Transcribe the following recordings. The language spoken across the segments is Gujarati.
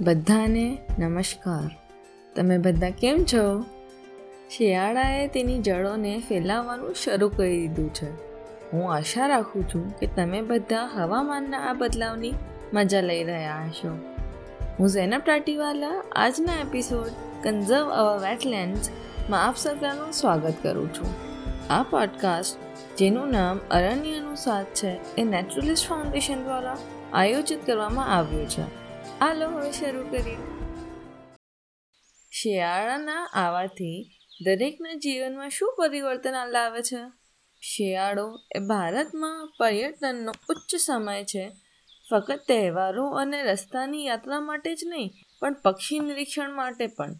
બધાને નમસ્કાર. તમે બધા કેમ છો? શિયાળાએ તેની જળોને ફેલાવવાનું શરૂ કરી દીધું છે. હું આશા રાખું છું કે તમે બધા હવામાનના આ બદલાવની મજા લઈ રહ્યા હશો. હું ઝેનબ ટાટીવાલા આજના એપિસોડ કન્ઝર્વ અવર વેટલેન્ડ્સમાં આપ સરકારનું સ્વાગત કરું છું. આ પોડકાસ્ટ, જેનું નામ અરણ્યનું સાથ છે, એ નેચરલિસ્ટ ફાઉન્ડેશન દ્વારા આયોજિત કરવામાં આવ્યું છે. હાલો, હવે શરૂ કરીએ. શિયાળાના આવવાથી દરેકના જીવનમાં શું પરિવર્તન લાવે છે? શિયાળો એ ભારતમાં પર્યટનનો ઉચ્ચ સમય છે. ફક્ત તહેવારો અને રસ્તાની યાત્રા માટે જ નહીં, પણ પક્ષી નિરીક્ષણ માટે પણ.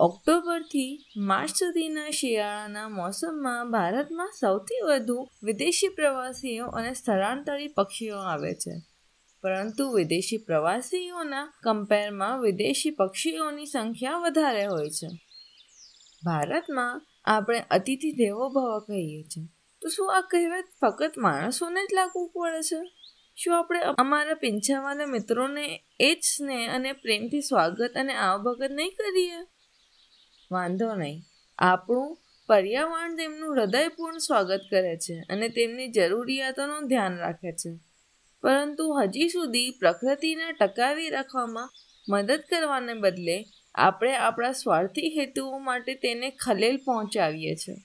ઓક્ટોબરથી માર્ચ સુધીના શિયાળાના મોસમમાં ભારતમાં સૌથી વધુ વિદેશી પ્રવાસીઓ અને સ્થળાંતરી પક્ષીઓ આવે છે. પરંતુ વિદેશી પ્રવાસીઓના કમ્પેરમાં વિદેશી પક્ષીઓની સંખ્યા વધારે હોય છે. ભારતમાં આપણે અતિથિ દેવો ભવ કહીએ છીએ. તો શું આ કહેવત ફક્ત માણસોને જ લાગુ પડે છે? શું આપણે અમારા પીંછાવાના મિત્રોને એ જ સ્નેહ અને પ્રેમથી સ્વાગત અને આવભગત નહીં કરીએ? વાંધો નહીં. આપણું પર્યાવરણ તેમનું હૃદયપૂર્ણ સ્વાગત કરે છે અને તેમની જરૂરિયાતોનું ધ્યાન રાખે છે. પરંતુ હજી સુધી પ્રકૃતિને ટકાવી રાખવામાં મદદ કરવાને બદલે આપણે આપણા સ્વાર્થી હેતુઓ માટે તેને ખલેલ પહોંચાવીએ છીએ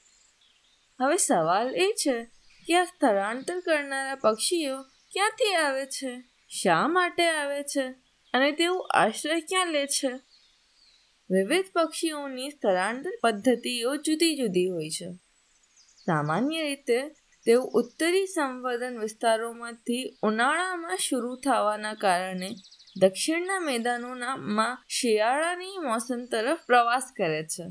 હવે સવાલ એ છે કે આ સ્થળાંતર કરનારા પક્ષીઓ ક્યાંથી આવે છે, શા માટે આવે છે અને તેઓ આશ્રય ક્યાં લે છે? વિવિધ પક્ષીઓની સ્થળાંતર પદ્ધતિઓ જુદી જુદી હોય છે. સામાન્ય રીતે તેઓ ઉત્તરી સંવર્ધન વિસ્તારોમાંથી ઉનાળામાં શરૂ થવાના કારણે દક્ષિણના મેદાનોમાં શિયાળાની મોસમ તરફ પ્રવાસ કરે છે.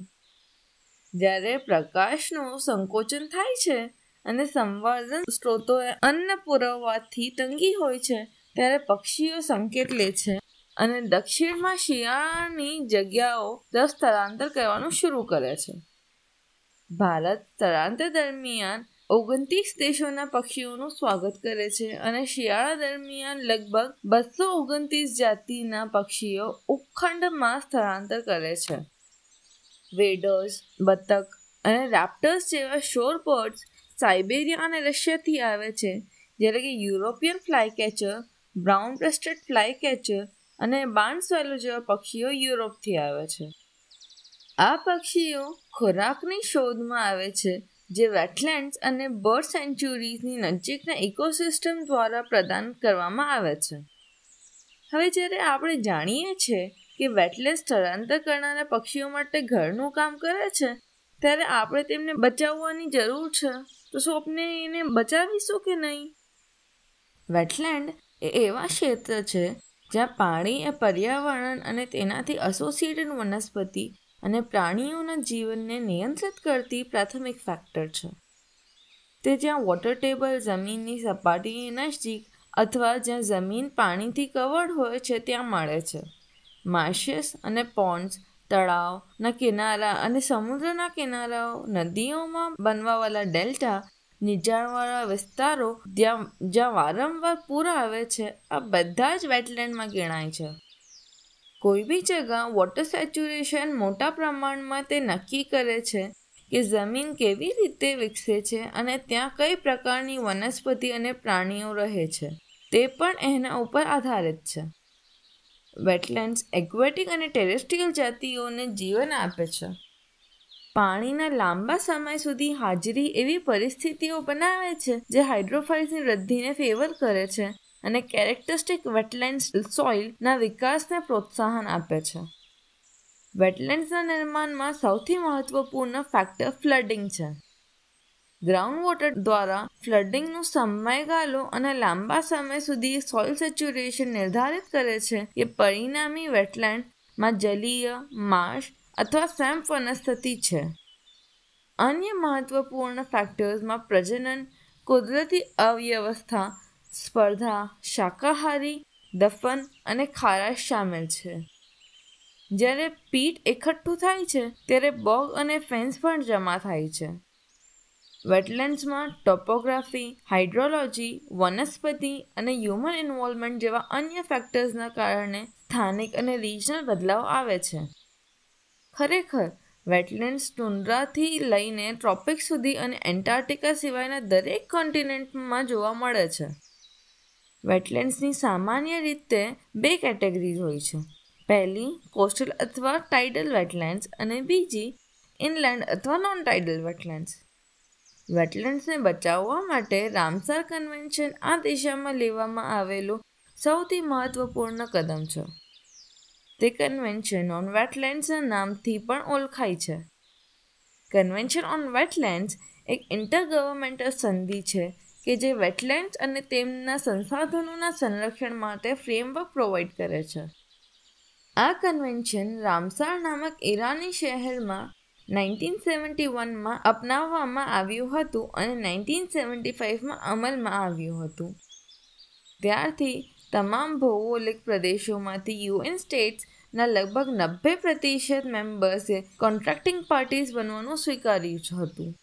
જ્યારે પ્રકાશનું સંકોચન થાય છે અને સંવર્ધન સ્ત્રોતોએ અન્ન પુરવવાથી તંગી હોય છે, ત્યારે પક્ષીઓ સંકેત લે છે અને દક્ષિણમાં શિયાળાની જગ્યાઓ તરફ સ્થળાંતર કરવાનું શરૂ કરે છે. ભારત સ્થળાંતર દરમિયાન ઓગણત્રીસ દેશોના પક્ષીઓનું સ્વાગત કરે છે અને શિયાળા દરમિયાન લગભગ બસો ઓગણત્રીસ જાતિના પક્ષીઓ ઉપખંડમાં સ્થળાંતર કરે છે. વેડર્સ, બતક અને રાપ્ટર્સ જેવા શોર બર્ડ્સ સાઇબેરિયા અને રશિયાથી આવે છે, જ્યારે કે European flycatcher brown breasted flycatcher અને બાર્ન સ્વેલો જેવા પક્ષીઓ યુરોપથી આવે છે. આ પક્ષીઓ ખોરાકની શોધમાં આવે છે જે વેટલેન્ડ્સ અને બર્ડ સેન્ચ્યુરીઝની નજીકના ઇકોસિસ્ટમ દ્વારા પ્રદાન કરવામાં આવે છે. હવે જ્યારે આપણે જાણીએ છીએ કે વેટલેન્ડ સ્થળાંતર કરનારા પક્ષીઓ માટે ઘરનું કામ કરે છે, ત્યારે આપણે તેમને બચાવવાની જરૂર છે. તો આપણે એને બચાવીશું કે નહીં? વેટલેન્ડ એ એવા ક્ષેત્ર છે જ્યાં પાણી એ પર્યાવરણ અને તેનાથી એસોસિએટેડ વનસ્પતિ અને પ્રાણીઓના જીવનને નિયંત્રિત કરતી પ્રાથમિક ફેક્ટર છે. તે જ્યાં વોટર ટેબલ જમીનની સપાટીની નજીક અથવા જ્યાં જમીન પાણીથી કવર્ડ હોય છે ત્યાં મળે છે. માશિયસ અને પોન્ડ્સ તળાવના કિનારા અને સમુદ્રના કિનારાઓ, નદીઓમાં બનવાવાળા ડેલ્ટા, નીચાણવાળા વિસ્તારો, જ્યાં જ્યાં વારંવાર પૂર આવે છે, આ બધા જ વેટલેન્ડમાં ગણાય છે. કોઈ બી જગા વોટર સેચ્યુરેશન મોટા પ્રમાણમાં તે નક્કી કરે છે કે જમીન કેવી રીતે વિકસે છે અને ત્યાં કઈ પ્રકારની વનસ્પતિ અને પ્રાણીઓ રહે છે, તે પણ એના ઉપર આધારિત છે. વેટલેન્ડ્સ એક્વેટિક અને ટેરેસ્ટ્રીયલ જાતિઓને જીવન આપે છે. પાણીના લાંબા સમય સુધી હાજરી એવી પરિસ્થિતિઓ બનાવે છે જે હાઇડ્રોફાઇલ્સની વૃદ્ધિને ફેવર કરે છે અને કેરેક્ટરિસ્ટિક વેટલેન્ડ સોઇલના વિકાસને પ્રોત્સાહન આપે છે. વેટલેન્ડ્સના નિર્માણમાં સૌથી મહત્વપૂર્ણ ફેક્ટર ફ્લડિંગ છે. ગ્રાઉન્ડ વોટર દ્વારા ફ્લડિંગનું સમયગાળો અને લાંબા સમય સુધી સોઇલ સેચ્યુરેશન નિર્ધારિત કરે છે કે પરિણામી વેટલેન્ડમાં જલીય માર્શ અથવા સેમ્પ વનસ્પતિ છે. અન્ય મહત્વપૂર્ણ ફેક્ટર્સમાં પ્રજનન, કુદરતી અવ્યવસ્થા સ્પર્ધા શાકાહારી, દફન અને ખારાશ સામેલ છે. જ્યારે પીટ એકઠું થાય છે, ત્યારે બોગ અને ફેન્સ પણ જમા થાય છે. વેટલેન્ડ્સમાં ટોપોગ્રાફી, હાઇડ્રોલોજી, વનસ્પતિ અને હ્યુમન ઇન્વોલ્વમેન્ટ જેવા અન્ય ફેક્ટર્સના કારણે સ્થાનિક અને રિજનલ બદલાવ આવે છે. ખરેખર, વેટલેન્ડ્સ ટુન્ડ્રાથી લઈને ટ્રોપિક સુધી અને એન્ટાર્ટિકા સિવાયના દરેક કોન્ટિનેન્ટમાં જોવા મળે છે. વેટલેન્ડ્સની સામાન્ય રીતે બે કેટેગરીઝ હોય છે. પહેલી, કોસ્ટલ અથવા ટાઇડલ વેટલેન્ડ્સ અને બીજી ઇનલેન્ડ અથવા નોન ટાઇડલ વેટલેન્ડ્સ. વેટલેન્ડ્સને બચાવવા માટે રામસર કન્વેન્શન આ દિશામાં લેવામાં આવેલું સૌથી મહત્વપૂર્ણ કદમ છે. તે કન્વેન્શન ઓન વેટલેન્ડ્સના નામથી પણ ઓળખાય છે. કન્વેન્શન ઓન વેટલેન્ડ્સ એક ઇન્ટરગવર્મેન્ટલ સંધિ છે કે જે વેટલેન્ડ્સ અને તેમના સંસાધનોના સંરક્ષણ માટે ફ્રેમવર્ક પ્રોવાઈડ કરે છે. આ કન્વેન્શન રામસાર નામક ઈરાની શહેરમાં નાઇન્ટીન સેવન્ટી વનમાં અપનાવવામાં આવ્યું હતું અને નાઇન્ટીન સેવન્ટી ફાઇવમાં અમલમાં આવ્યું હતું. ત્યારથી તમામ ભૌગોલિક પ્રદેશોમાંથી યુએન સ્ટેટ્સના લગભગ નબ્બે પ્રતિશત મેમ્બર્સે કોન્ટ્રાક્ટિંગ પાર્ટીઝ બનવાનું સ્વીકાર્યું હતું.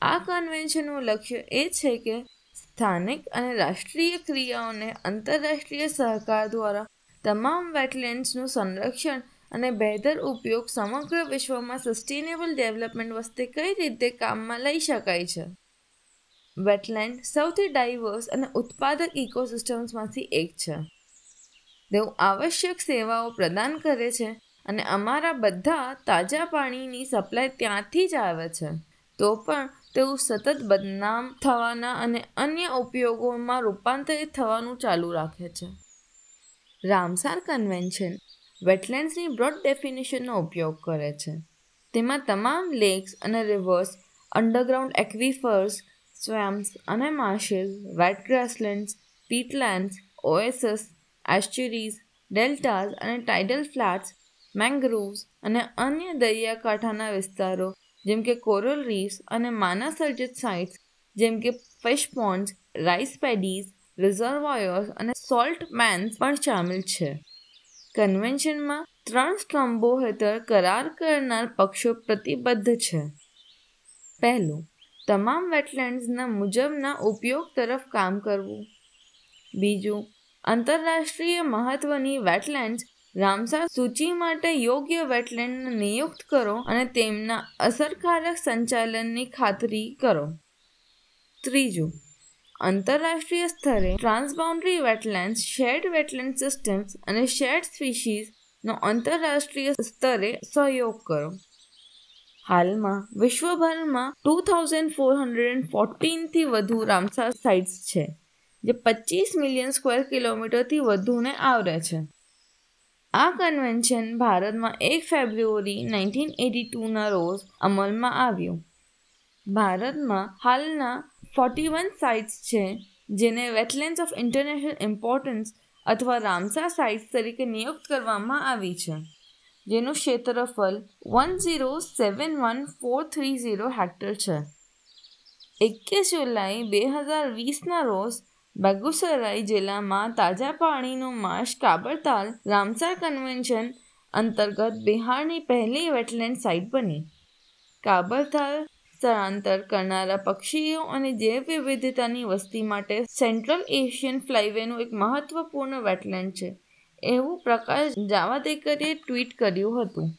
આ કન્વેન્શનનું લક્ષ્ય એ છે કે સ્થાનિક અને રાષ્ટ્રીય ક્રિયાઓને આંતરરાષ્ટ્રીય સહકાર દ્વારા તમામ વેટલેન્ડ્સનું સંરક્ષણ અને બહેતર ઉપયોગ સમગ્ર વિશ્વમાં સસ્ટેનેબલ ડેવલપમેન્ટ વસ્તે કઈ રીતે કામમાં લઈ શકાય છે. વેટલેન્ડ સૌથી ડાયવર્સ અને ઉત્પાદક ઇકોસિસ્ટમ્સમાંથી એક છે. તેઓ આવશ્યક સેવાઓ પ્રદાન કરે છે અને અમારા બધા તાજા પાણીની સપ્લાય ત્યાંથી જ આવે છે. તો પણ તેઓ સતત બદનામ થવાના અને અન્ય ઉપયોગોમાં રૂપાંતરિત થવાનું ચાલુ રાખે છે. રામસાર કન્વેન્શન વેટલેન્ડ્સની બ્રોડ ડેફિનેશનનો ઉપયોગ કરે છે. તેમાં તમામ લેક્સ અને રિવર્સ, અંડરગ્રાઉન્ડ એક્વિફર્સ, સ્વેમ્સ અને માર્શિસ વેટ ગ્રાસલેન્ડ્સ, પીટલેન્ડ્સ, ઓએસસ એસ્ચ્યુરીઝ ડેલ્ટાઝ અને ટાઇડલ ફ્લેટ્સ, મેંગ્રોવ્સ અને અન્ય દરિયાકાંઠાના વિસ્તારો જેમ કે કોરલ રીફ્સ અને માનવ સર્જિત સાઇટ્સ જેમ કે fish ponds rice paddies reservoirs અને સોલ્ટ મેન્સ પણ સામેલ છે. કન્વેન્શનમાં ત્રણ સ્તંભો હેઠળ કરાર કરનાર પક્ષો પ્રતિબદ્ધ છે. પહેલું, તમામ વેટલેન્ડ્સના મુજબના ઉપયોગ તરફ કામ કરવું. બીજું, આંતરરાષ્ટ્રીય મહત્વની વેટલેન્ડ્સ રામસાર સૂચિ માટે યોગ્ય વેટલેન્ડ નિયુક્ત કરો અને તેમના અસરકારક સંચાલનની ખાતરી કરો. ત્રીજું, આંતરરાષ્ટ્રીય સ્તરે transboundary wetlands, shared wetland systems અને શેર્ડ સ્પીશીઝનો આંતરરાષ્ટ્રીય સ્તરે સહયોગ કરો. હાલમાં વિશ્વભરમાં two thousand four hundred and ફોર્ટીનથી વધુ રામસાર સાઇટ્સ છે, જે પચીસ મિલિયન સ્ક્વેર કિલોમીટરથી વધુને આવરે છે. આ કન્વેન્શન ભારતમાં એક ફેબ્રુઆરી નાઇન્ટીન એટી ટુના રોજ અમલમાં આવ્યું. ભારતમાં હાલના ફોર્ટી વન સાઇટ્સ છે, જેને વેટલેન્ડ્સ ઓફ ઇન્ટરનેશનલ ઇમ્પોર્ટન્સ અથવા રામસા સાઇટ્સ તરીકે નિયુક્ત કરવામાં આવી છે. જેનું ક્ષેત્રફળ one zero seven one four three zero hectare છે. એકવીસ જુલાઈ બે હજાર વીસના રોજ બેગુસરાઈ જિલ્લામાં તાજા પાણીનો માર્શ કાબરતાલ રામસર કન્વેન્શન અંતર્ગત બિહારની પહેલી વેટલેન્ડ સાઇટ બની. કાબરતાલ સ્થળાંતર કરનારા પક્ષીઓ અને જૈવ વિવિધતાની વસ્તી માટે સેન્ટ્રલ એશિયન ફ્લાઇવેનું એક મહત્વપૂર્ણ વેટલેન્ડ છે. એવું પ્રકાશ જાવાદેકરે ટ્વીટ કર્યું હતું.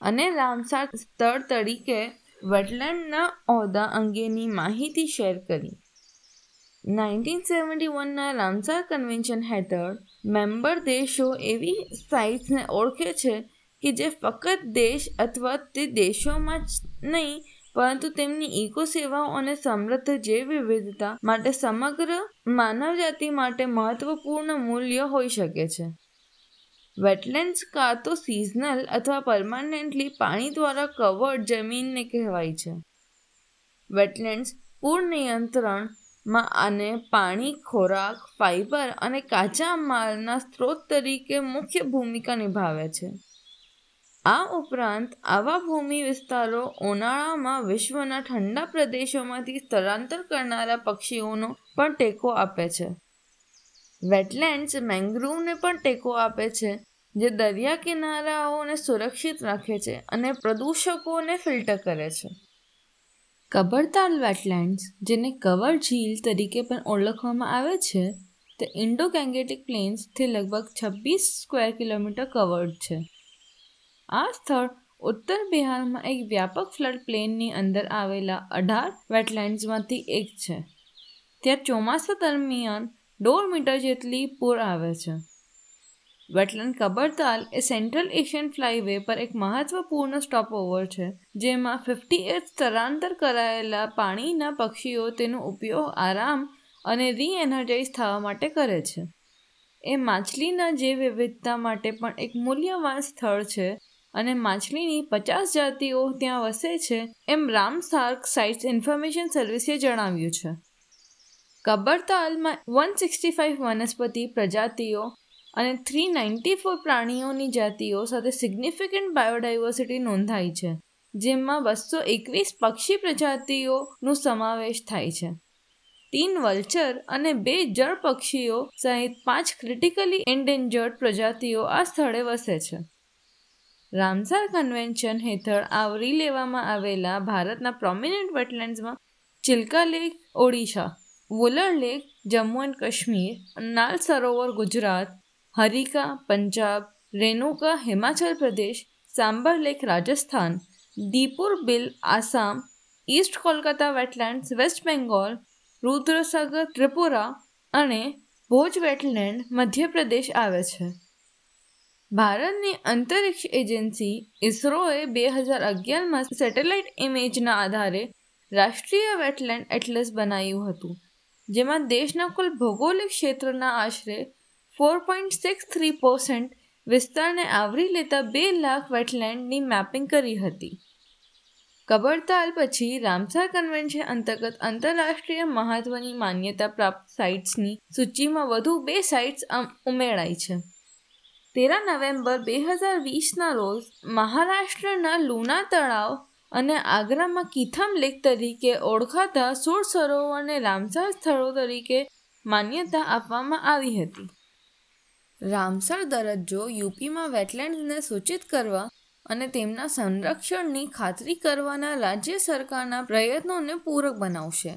અને રામસાર સ્થળ તરીકે વેટલેન્ડના હોદ્દા અંગેની માહિતી શેર કરી. નાઇન્ટીન સેવન્ટી વનના રામસાર કન્વેન્શન હેઠળ મેમ્બર દેશો એવી સાઇટ્સને ઓળખે છે કે જે ફક્ત દેશ અથવા તે દેશોમાં જ નહીં, પરંતુ તેમની ઇકો સેવાઓ અને સમૃદ્ધ જૈવ વિવિધતા માટે સમગ્ર માનવજાતિ માટે મહત્વપૂર્ણ મૂલ્ય હોઈ શકે છે. વેટલેન્ડ્સ કાં તો સિઝનલ અથવા પરમાનન્ટલી પાણી દ્વારા કવર્ડ જમીનને કહેવાય છે. વેટલેન્ડ્સ પૂર નિયંત્રણમાં અને પાણી, ખોરાક ફાઇબર અને કાચા માલના સ્ત્રોત તરીકે મુખ્ય ભૂમિકા નિભાવે છે. આ ઉપરાંત, આવા ભૂમિ વિસ્તારો ઉનાળામાં વિશ્વના ઠંડા પ્રદેશોમાંથી સ્થળાંતર કરનારા પક્ષીઓનો પણ ટેકો આપે છે. વેટલેન્ડ્સ મેંગ્રુવને પણ ટેકો આપે છે, જે દરિયા કિનારાઓને સુરક્ષિત રાખે છે અને પ્રદૂષકોને ફિલ્ટર કરે છે. કબરતાલ વેટલેન્ડ્સ, જેને કવર ઝીલ તરીકે પણ ઓળખવામાં આવે છે, તે ઇન્ડો ગેંગેટિક પ્લેન્સથી લગભગ છવ્વીસ સ્ક્વેર કિલોમીટર કવર્ડ છે. આ સ્થળ ઉત્તર બિહારમાં એક વ્યાપક ફ્લડ પ્લેનની અંદર આવેલા અઢાર વેટલેન્ડ્સમાંથી એક છે. ત્યાં ચોમાસા દરમિયાન દોઢ મીટર જેટલી પૂર આવે છે. વેટલેન્ડ કબરતાલ એ સેન્ટ્રલ એશિયન ફ્લાયવે પર એક મહત્વપૂર્ણ સ્ટોપઓવર છે, જેમાં ફિફ્ટી એટ સ્થળાંતર કરાયેલા પાણીના પક્ષીઓ તેનો ઉપયોગ આરામ અને રીએનર્જાઇઝ થવા માટે કરે છે. એ માછલીના જૈવ વિવિધતા માટે પણ એક મૂલ્યવાન સ્થળ છે અને માછલીની પચાસ જાતિઓ ત્યાં વસે છે એમ રામસાર્ક સાઇટ્સ ઇન્ફોર્મેશન સર્વિસે જણાવ્યું છે. કબરતાલમાં વન સિક્સટી ફાઇવ વનસ્પતિ પ્રજાતિઓ અને થ્રી નાઇન્ટી ફોર પ્રાણીઓની જાતિઓ સાથે સિગ્નિફિકન્ટ બાયોડાયવર્સિટી નોંધાઈ છે, જેમાં બસો એકવીસ પક્ષી પ્રજાતિઓનો સમાવેશ થાય છે. તીન વલ્ચર અને બે જળ પક્ષીઓ સહિત પાંચ ક્રિટિકલી એન્ડેન્જર્ડ પ્રજાતિઓ આ સ્થળે વસે છે. રામસર કન્વેન્શન હેઠળ આવરી લેવામાં આવેલા ભારતના prominent વેટલેન્ડ્સમાં Chilka lake Odisha, Wular lake Jammu and Kashmir, Nal Sarovar, Gujarat Harika, Punjab Renuka Himachal Pradesh Sambhar Rajasthan, Deepor Beel, Assam, East Kolkata Wetlands, West Bengal, Rudrasagar, Tripura અને ભોજ વેટલેન્ડ મધ્યપ્રદેશ આવે છે. ભારતની અંતરિક્ષ એજન્સી ઇસરોએ બે હજાર અગિયારમાં સેટેલાઇટ ઇમેજના આધારે રાષ્ટ્રીય વેટલેન્ડ એટલસ બનાવ્યું હતું, જેમાં દેશના કુલ ભૌગોલિક ક્ષેત્રના આશરે four point six three percent વિસ્તારને આવરી લેતા બે લાખ વેટલેન્ડની મેપિંગ કરી હતી. કબરતાલ પછી રામસર કન્વેન્શન અંતર્ગત આંતરરાષ્ટ્રીય મહત્વની માન્યતા પ્રાપ્ત સાઇટ્સની સૂચિમાં વધુ બે સાઇટ્સ ઉમેરાઈ છે. તેરા નવેમ્બર બે હજાર વીસના રોજ મહારાષ્ટ્રના લુના તળાવ અને આગ્રામાં કીથમ લેક તરીકે ઓળખાતા સુર સરોવરને રામસર સ્થળો તરીકે માન્યતા આપવામાં આવી હતી. રામસર દરજ્જો યુપીમાં વેટલેન્ડ્સને સૂચિત કરવા અને તેમના સંરક્ષણની ખાતરી કરવાના રાજ્ય સરકારના પ્રયત્નોને પૂરક બનાવશે.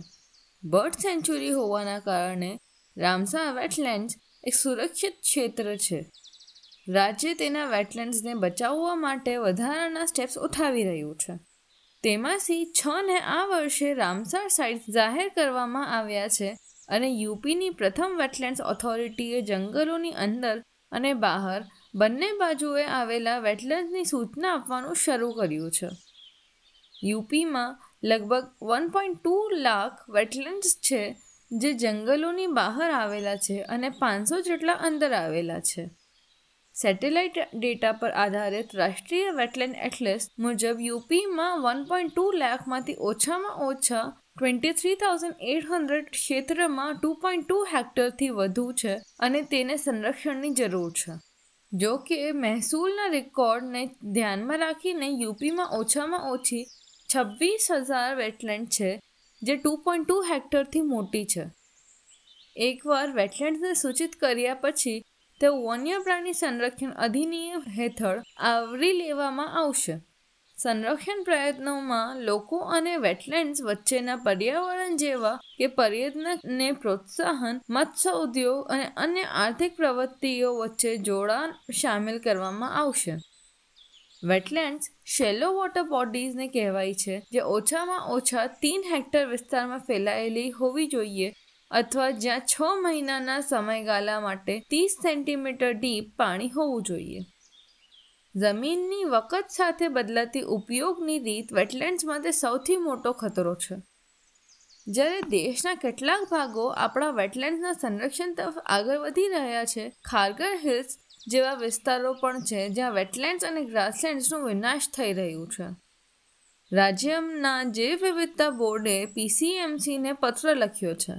બર્ડ સેન્ચુરી હોવાના કારણે રામસર વેટલેન્ડ્સ એક સુરક્ષિત ક્ષેત્ર છે. રાજ્ય તેના વેટલેન્ડ્સને બચાવવા માટે વધારાના સ્ટેપ્સ ઉઠાવી રહ્યું છે. તેમાંથી છ ને આ વર્ષે રામસર સાઇટ્સ જાહેર કરવામાં આવ્યા છે અને યુપીની પ્રથમ વેટલેન્ડ્સ ઓથોરિટીએ જંગલોની અંદર અને બહાર બંને બાજુએ આવેલા વેટલેન્ડ્સની સૂચના આપવાનું શરૂ કર્યું છે. યુપીમાં લગભગ one point two lakh wetlands છે જે જંગલોની બહાર આવેલા છે અને પાંચસો જેટલા અંદર આવેલા છે. સેટેલાઇટ ડેટા પર આધારિત રાષ્ટ્રીય વેટલેન્ડ એટલેસ મુજબ યુપીમાં વન પોઈન્ટ ટુ લાખમાંથી ઓછામાં ઓછા twenty three thousand eight hundred ક્ષેત્રમાં ટુ પોઈન્ટ ટુ હેક્ટરથી વધુ છે અને તેને સંરક્ષણની જરૂર છે. જો કે, મહેસૂલના રેકોર્ડને ધ્યાનમાં રાખીને યુપીમાં ઓછામાં ઓછી છવ્વીસ હજાર વેટલેન્ડ છે, જે ટુ પોઈન્ટ ટુ હેક્ટરથી મોટી છે. એકવાર વેટલેન્ડ્સને સૂચિત કર્યા પછી તે વન્ય પ્રાણી સંરક્ષણ અધિનિયમ હેઠળ આવરી લેવામાં આવશે. સંરક્ષણ પ્રયત્નોમાં લોકો અને વેટલેન્ડ્સ વચ્ચેના પર્યાવરણ જેવા કે પર્યટનને પ્રોત્સાહન, મત્સ્ય ઉદ્યોગ અને અન્ય આર્થિક પ્રવૃત્તિઓ વચ્ચે જોડાણ સામેલ કરવામાં આવશે. વેટલેન્ડ્સ શેલો વોટર બોડીઝને કહેવાય છે, જે ઓછામાં ઓછા તીન હેક્ટર વિસ્તારમાં ફેલાયેલી હોવી જોઈએ અથવા જ્યાં છ મહિનાના સમયગાળા માટે ત્રીસ સેન્ટીમીટર ડીપ પાણી હોવું જોઈએ. જમીનની વખત સાથે બદલાતી ઉપયોગની રીત વેટલેન્ડ્સ માટે સૌથી મોટો ખતરો છે. જ્યારે દેશના કેટલાક ભાગો આપણા વેટલેન્ડ્સના સંરક્ષણ તરફ આગળ વધી રહ્યા છે ખારગર હિલ્સ જેવા વિસ્તારો પણ છે જ્યાં વેટલેન્ડ્સ અને ગ્રાસલેન્ડ્સનો વિનાશ થઈ રહ્યું છે. રાજ્યના જૈવ વિવિધતા બોર્ડે પીસીએમસીને પત્ર લખ્યો છે.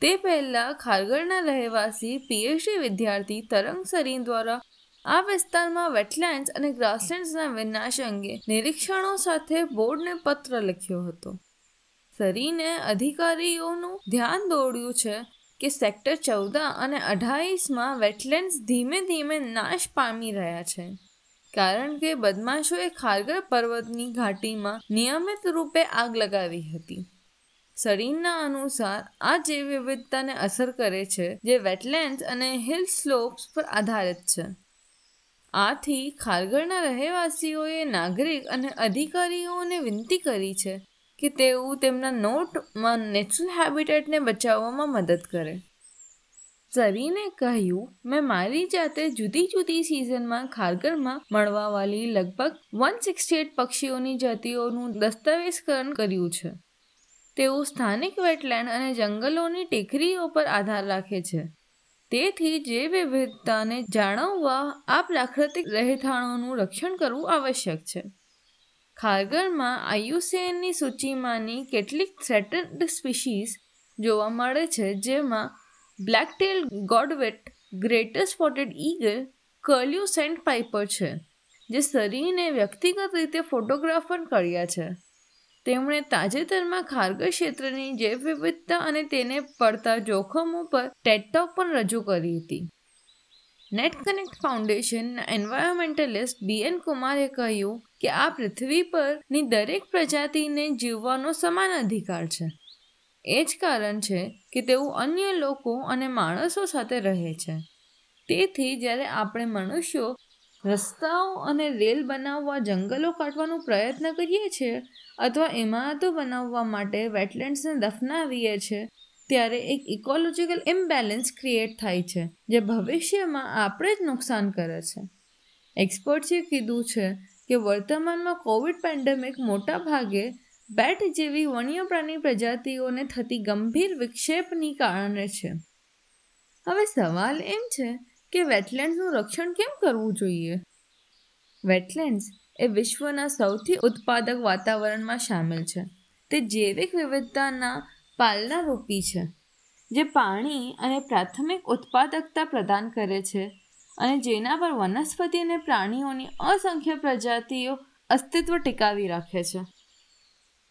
તે પહેલાં ખારગરના રહેવાસી પીએચડી વિદ્યાર્થી તરંગ સરીન દ્વારા આ વિસ્તારમાં વેટલેન્ડ્સ અને ગ્રાસલેન્ડ્સના વિનાશ અંગે નિરીક્ષણો સાથે બોર્ડને પત્ર લખ્યો હતો. સરીને અધિકારીઓનું ધ્યાન દોડ્યું છે કે સેક્ટર ચૌદ અને અઢાઈસમાં વેટલેન્ડ્સ ધીમે ધીમે નાશ પામી રહ્યા છે. કારણ કે બદમાશોએ ખારગર પર્વતની ઘાટીમાં નિયમિત રૂપે આગ લગાવી હતી. શરીરના અનુસાર આ જૈવ વિવિધતાને અસર કરે છે જે વેટલેન્ડ્સ અને હિલ સ્લોપ્સ પર આધારિત છે. આથી ખારગરના રહેવાસીઓએ નાગરિક અને અધિકારીઓને વિનંતી કરી છે કે તેઓ તેમના નોટમાં નેચરલ હેબિટેટને બચાવવામાં મદદ કરે. સરીને કહ્યું, મેં મારી જાતે જુદી જુદી સિઝનમાં ખારગરમાં મળવાવાળી લગભગ વન સિક્સટી એટ પક્ષીઓની જાતિઓનું દસ્તાવેજકરણ કર્યું છે. તેઓ સ્થાનિક વેટલેન્ડ અને જંગલોની ટેકરીઓ પર આધાર રાખે છે. તેથી જે વિવિધતાને જાળવવા આ પ્રાકૃતિક રહેઠાણોનું રક્ષણ કરવું આવશ્યક છે. ખારગરમાં આયુસીએનની સૂચિમાંની કેટલીક થ્રેટન્ડ સ્પીશીઝ જોવા મળે છે, જેમાં blacktail godwit greater spotted eagle, curlew sandpiper છે, જે સરીને વ્યક્તિગત રીતે ફોટોગ્રાફ પણ કર્યા છે. તેમણે તાજેતરમાં ખારગર ક્ષેત્રની જૈવ વિવિધતા અને તેને પડતા જોખમો પર ટેટોક પણ રજૂ કરી હતી. નેટ કનેક્ટ ફાઉન્ડેશનના એન્વાયરમેન્ટલિસ્ટ બી એન કુમારે કહ્યું કે આ પૃથ્વી પરની દરેક પ્રજાતિને જીવવાનો સમાન અધિકાર છે. એ જ કારણ છે કે તેઓ અન્ય લોકો અને માણસો સાથે રહે છે. તેથી જ્યારે આપણે મનુષ્યો રસ્તાઓ અને રેલ બનાવવા જંગલો કાઢવાનો પ્રયત્ન કરીએ છીએ અથવા ઇમારતો બનાવવા માટે વેટલેન્ડ્સને દફનાવીએ છીએ ત્યારે એક ઇકોલોજીકલ ઇમ્બેલેન્સ ક્રિએટ થાય છે, જે ભવિષ્યમાં આપણે જ નુકસાન કરે છે. એક્સપર્ટ્સે કીધું છે કે વર્તમાનમાં કોવિડ પેન્ડેમિક મોટા ભાગે બેટ જેવી વન્ય પ્રાણી પ્રજાતિઓને થતી ગંભીર વિક્ષેપની કારણે છે. હવે સવાલ એમ છે કે વેટલેન્ડ્સનું રક્ષણ કેમ કરવું જોઈએ? વેટલેન્ડ્સ એ વિશ્વના સૌથી ઉત્પાદક વાતાવરણમાં સામેલ છે. તે જૈવિક વિવિધતાના પાલનારૂપી છે, જે પાણી અને પ્રાથમિક ઉત્પાદકતા પ્રદાન કરે છે અને જેના પર વનસ્પતિ અને પ્રાણીઓની અસંખ્ય પ્રજાતિઓ અસ્તિત્વ ટીકાવી રાખે છે.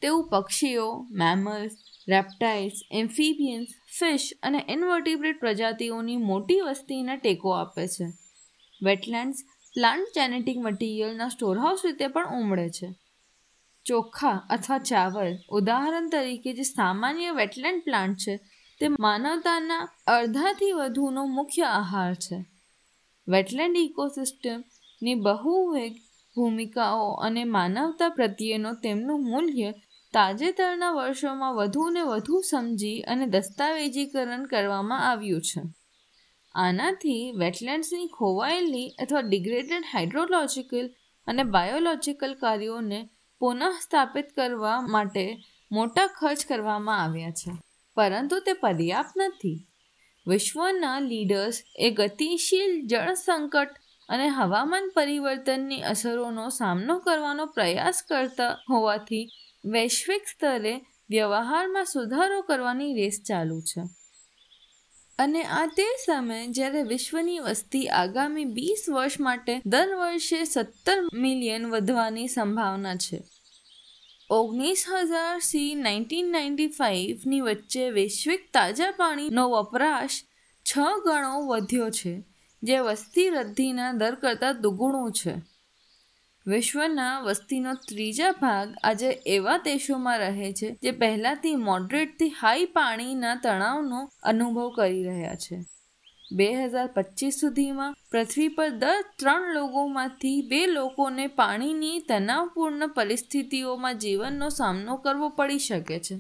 તેવું પક્ષીઓ મેમલ્સ રેપ્ટાઇલ્સ એમ્ફીબિયન્સ ફિશ અને ઇનવર્ટિબ્રેટ પ્રજાતિઓની મોટી વસ્તીને ટેકો આપે છે. વેટલેન્ડ્સ પ્લાન્ટ જેનેટિક મટીરિયલના સ્ટોરહાઉસ રીતે પણ ઉમળે છે. ચોખા અથવા ચાવલ, ઉદાહરણ તરીકે જે સામાન્ય વેટલેન્ડ પ્લાન્ટ છે, તે માનવતાના અડધાથી વધુનો મુખ્ય આહાર છે. વેટલેન્ડ ઇકોસિસ્ટમની બહુવેગ ભૂમિકાઓ અને માનવતા પ્રત્યેનો તેમનું મૂલ્ય તાજેતરના વર્ષોમાં વધુ ને વધુ સમજી અને દસ્તાવેજીકરણ કરવામાં આવ્યું છે. આનાથી વેટલેન્ડ્સની ખોવાયેલી અથવા ડિગ્રેડેડ હાઇડ્રોલોજિકલ અને બાયોલોજિકલ કાર્યોને પુનઃસ્થાપિત કરવા માટે મોટા ખર્ચ કરવામાં આવ્યા છે. પરંતુ તે પર્યાપ્ત નથી. વિશ્વના લીડર્સ એ ગતિશીલ જળ સંકટ અને હવામાન પરિવર્તનની અસરોનો સામનો કરવાનો પ્રયાસ કરતા હોવાથી વૈશ્વિક સ્તરે વ્યવહારમાં સુધારો કરવાની રેસ ચાલુ છે. અને આ તે સમય જ્યારે વિશ્વની વસ્તી આગામી વીસ વર્ષ માટે દર વર્ષે સત્તર મિલિયન વધવાની સંભાવના છે. ઓગણીસ હજાર સી નાઇન્ટીન નાઇન્ટી ફાઇવની વચ્ચે વૈશ્વિક તાજા પાણીનો વપરાશ છ ગણો વધ્યો છે, જે વસ્તી વૃદ્ધિના દર કરતાં દુગુણું છે. વિશ્વના વસ્તીનો ત્રીજા ભાગ આજે એવા દેશોમાં રહે છે જે પહેલાંથી મોડરેટથી હાઈ પાણીના તણાવનો અનુભવ કરી રહ્યા છે. બે હજાર પચીસ સુધીમાં પૃથ્વી પર દર ત્રણ લોકોમાંથી બે લોકોને પાણીની તણાવપૂર્ણ પરિસ્થિતિઓમાં જીવનનો સામનો કરવો પડી શકે છે.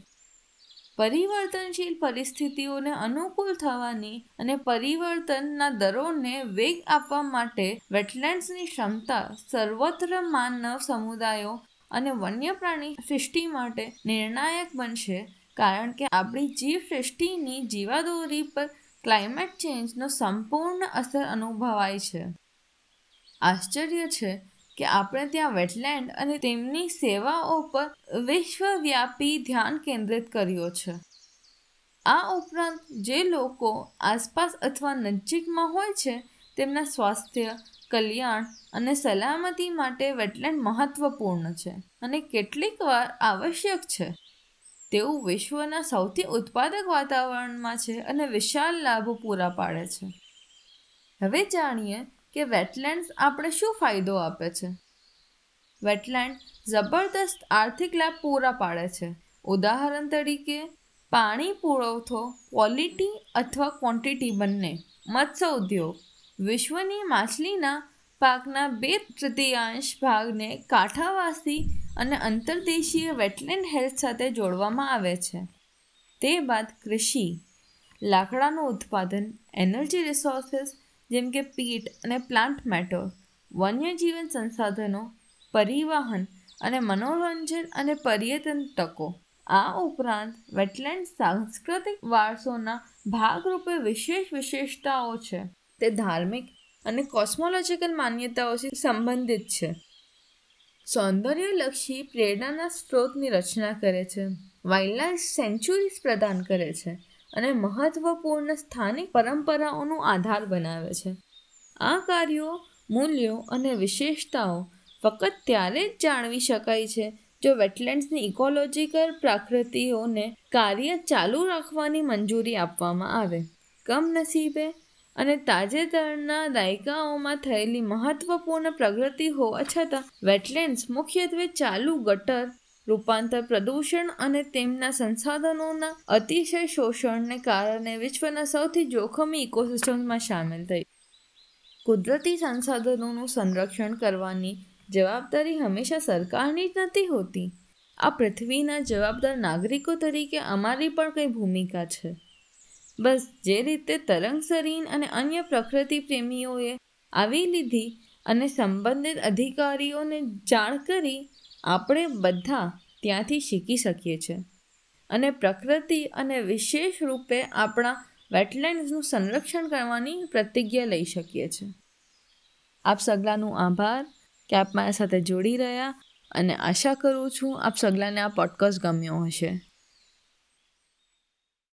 પરિવર્તનશીલ પરિસ્થિતિઓને અનુકૂળ થવાની અને પરિવર્તનના દરોને વેગ આપવા માટે વેટલેન્ડ્સની ક્ષમતા સર્વત્ર માનવ સમુદાયો અને વન્ય પ્રાણી સૃષ્ટિ માટે નિર્ણાયક બનશે. કારણ કે આપણી જીવ સૃષ્ટિની જીવાદોરી પર ક્લાઇમેટ ચેન્જનો સંપૂર્ણ અસર અનુભવાય છે. આશ્ચર્ય છે કે આપણે ત્યાં વેટલેન્ડ અને તેમની સેવાઓ પર વિશ્વવ્યાપી ધ્યાન કેન્દ્રિત કર્યો છે. આ ઉપરાંત જે લોકો આસપાસ અથવા નજીકમાં હોય છે, તેમના સ્વાસ્થ્ય, કલ્યાણ અને સલામતી માટે વેટલેન્ડ મહત્વપૂર્ણ છે અને કેટલીક વાર આવશ્યક છે. તેઓ વિશ્વના સૌથી ઉત્પાદક વાતાવરણમાં છે અને વિશાળ લાભો પૂરા પાડે છે. હવે જાણીએ કે વેટલેન્ડ્સ આપણે શું ફાયદો આપે છે? વેટલેન્ડ જબરદસ્ત આર્થિક લાભ પૂરા પાડે છે. ઉદાહરણ તરીકે, પાણી પુરવઠો, ક્વોલિટી અથવા ક્વોન્ટિટી બંને, મત્સ્ય ઉદ્યોગ, વિશ્વની માછલીના પાકના બે તૃતીયાંશ ભાગને કાંઠાવાસી અને અંતર્દેશીય વેટલેન્ડ હેલ્થ સાથે જોડવામાં આવે છે. તે બાદ કૃષિ, લાકડાનું ઉત્પાદન, એનર્જી રિસોર્સિસ જેમ કે પીટ અને પ્લાન્ટ મેટર વન્યજીવન સંસાધનો, પરિવહન અને મનોરંજન અને પર્યટન તકો. આ ઉપરાંત વેટલેન્ડ સાંસ્કૃતિક વારસોના ભાગરૂપે વિશેષ વિશેષતાઓ છે. તે ધાર્મિક અને કોસ્મોલોજીકલ માન્યતાઓથી સંબંધિત છે. સૌંદર્યલક્ષી પ્રેરણાના સ્ત્રોતની રચના કરે છે. વાઇલ્ડલાઇફ સેન્ચુરીઝ પ્રદાન કરે છે. અને મહત્વપૂર્ણ સ્થાનિક પરંપરાઓનો આધાર બનાવે છે. આ કાર્યો, મૂલ્યો અને વિશેષતાઓ ફક્ત ત્યારે જ જાણવી શકાય છે જો વેટલેન્ડ્સની ઇકોલોજીકલ પ્રાકૃતિઓને કાર્ય ચાલુ રાખવાની મંજૂરી આપવામાં આવે. કમનસીબે અને તાજેતરના દાયકાઓમાં થયેલી મહત્વપૂર્ણ પ્રગતિ હોવા છતાં વેટલેન્ડ્સ મુખ્યત્વે ચાલુ ગટર રૂપાંતર, પ્રદૂષણ અને તેમના સંસાધનોના અતિશય શોષણને કારણે વિશ્વના સૌથી જોખમી ઇકોસિસ્ટમમાં સામેલ થઈ. કુદરતી સંસાધનોનું સંરક્ષણ કરવાની જવાબદારી હંમેશા સરકારની જ નથી હોતી. આ પૃથ્વીના જવાબદાર નાગરિકો તરીકે અમારી પણ કંઈ ભૂમિકા છે. બસ જે રીતે તરંગસરીન અને અન્ય પ્રકૃતિ પ્રેમીઓએ આવી લીધી અને સંબંધિત અધિકારીઓને જાણ કરી આપણે બધા ત્યાંથી શીખી શકીએ છીએ. અને પ્રકૃતિ અને વિશેષ રૂપે આપણા વેટલેન્ડ્સનું સંરક્ષણ કરવાની પ્રતિજ્ઞા લઈ શકીએ છીએ. આપ સગલાનું આભાર કે આપ મારા સાથે જોડી રહ્યા અને આશા કરું છું આપ સગલાને આ પોડકાસ્ટ ગમ્યો હશે.